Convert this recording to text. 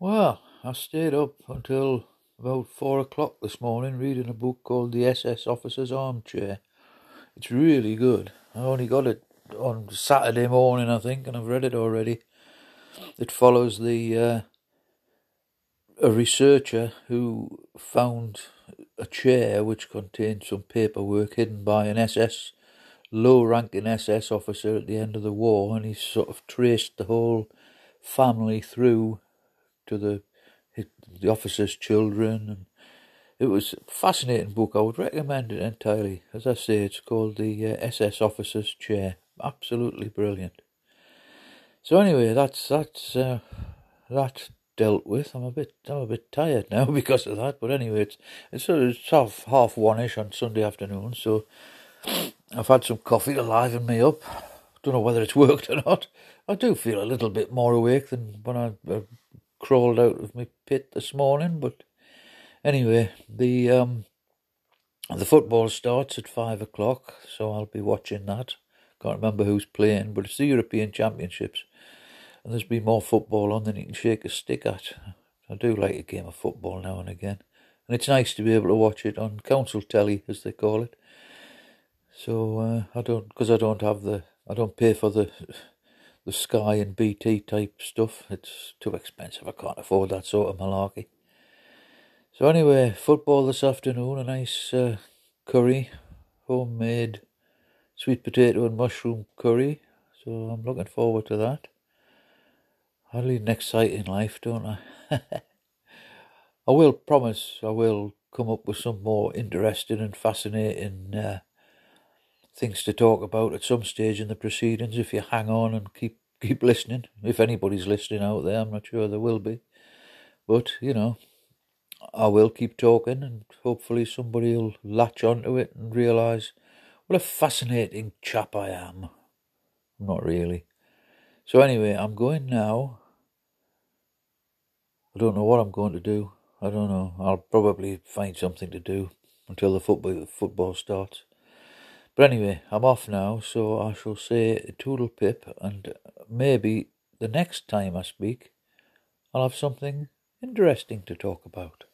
Well, I stayed up until about four o'clock this morning reading a book called The SS Officer's Armchair. It's really good. I only got it on Saturday morning, I think, and I've read it already. It follows the uh, a researcher who found a chair which contained some paperwork hidden by an SS low ranking SS officer at the end of the war, and he sort of traced the whole family through to the the officer's children, and it was a fascinating book. I would recommend it entirely. As I say, it's called the uh, SS Officer's Chair. Absolutely brilliant. So anyway, that's that's uh, that dealt with. I'm a bit I'm a bit tired now because of that. But anyway, it's it's sort of half half one ish on Sunday afternoon. So I've had some coffee to liven me up. Don't know whether it's worked or not. I do feel a little bit more awake than when I uh, crawled out of my pit this morning. But anyway, the um, the football starts at five o'clock, so I'll be watching that. Can't remember who's playing, but it's the European Championships, and there's been more football on than you can shake a stick at. I do like a game of football now and again, and it's nice to be able to watch it on council telly, as they call it. So uh, I don't, because I don't have the, I don't pay for the the Sky and BT type stuff. It's too expensive. I can't afford that sort of malarkey. So anyway, football this afternoon. A nice uh, curry, homemade sweet potato and mushroom curry. So I'm looking forward to that. I lead an exciting life, don't I? I will promise I will come up with some more interesting and fascinating uh, things to talk about at some stage in the proceedings if you hang on and keep keep listening. If anybody's listening out there, I'm not sure there will be. But, you know, I will keep talking and hopefully somebody will latch onto it and realise what a fascinating chap I am. Not really. So anyway, I'm going now. I don't know what I'm going to do. I don't know. I'll probably find something to do until the football football starts. But anyway, I'm off now, so I shall say toodle pip, and maybe the next time I speak, I'll have something interesting to talk about.